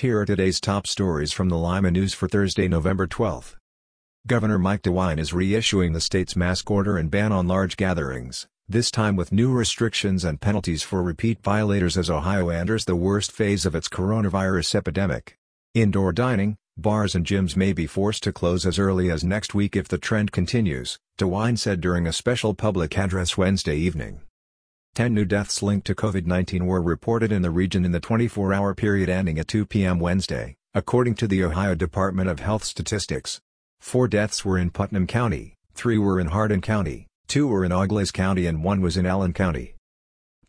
Here are today's top stories from the Lima News for Thursday, November 12. Governor Mike DeWine is reissuing the state's mask order and ban on large gatherings, this time with new restrictions and penalties for repeat violators as Ohio enters the worst phase of its coronavirus epidemic. Indoor dining, bars and gyms may be forced to close as early as next week if the trend continues, DeWine said during a special public address Wednesday evening. 10 new deaths linked to COVID-19 were reported in the region in the 24-hour period ending at 2 p.m. Wednesday, according to the Ohio Department of Health Statistics. Four deaths were in Putnam County, three were in Hardin County, two were in Auglaize County and one was in Allen County.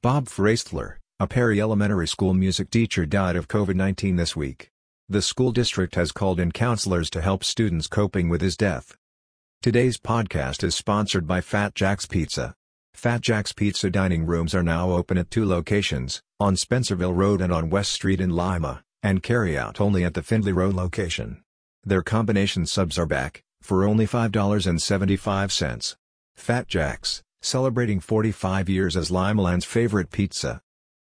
Bob Freistler, a Perry Elementary School music teacher died of COVID-19 this week. The school district has called in counselors to help students coping with his death. Today's podcast is sponsored by Fat Jack's Pizza. Fat Jack's Pizza dining rooms are now open at two locations, on Spencerville Road and on West Street in Lima, and carry out only at the Findlay Road location. Their combination subs are back, for only $5.75. Fat Jack's, celebrating 45 years as Limaland's favorite pizza.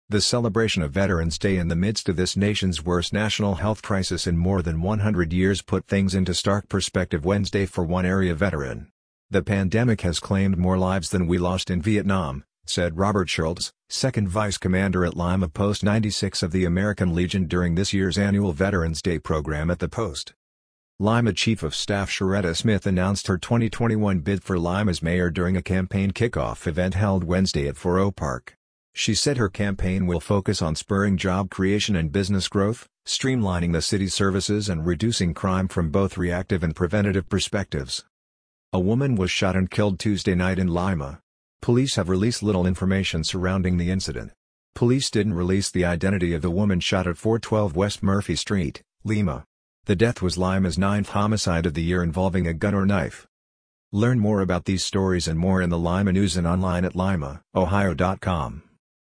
The celebration of Veterans Day in the midst of this nation's worst national health crisis in more than 100 years put things into stark perspective Wednesday for one area veteran. The pandemic has claimed more lives than we lost in Vietnam, said Robert Schultz, second vice commander at Lima Post 96 of the American Legion during this year's annual Veterans Day program at the Post. Lima Chief of Staff Sharetta Smith announced her 2021 bid for Lima's mayor during a campaign kickoff event held Wednesday at Faurot Park. She said her campaign will focus on spurring job creation and business growth, streamlining the city's services and reducing crime from both reactive and preventative perspectives. A woman was shot and killed Tuesday night in Lima. Police have released little information surrounding the incident. Police didn't release the identity of the woman shot at 412 West Murphy Street, Lima. The death was Lima's ninth homicide of the year involving a gun or knife. Learn more about these stories and more in the Lima News and online at limaohio.com.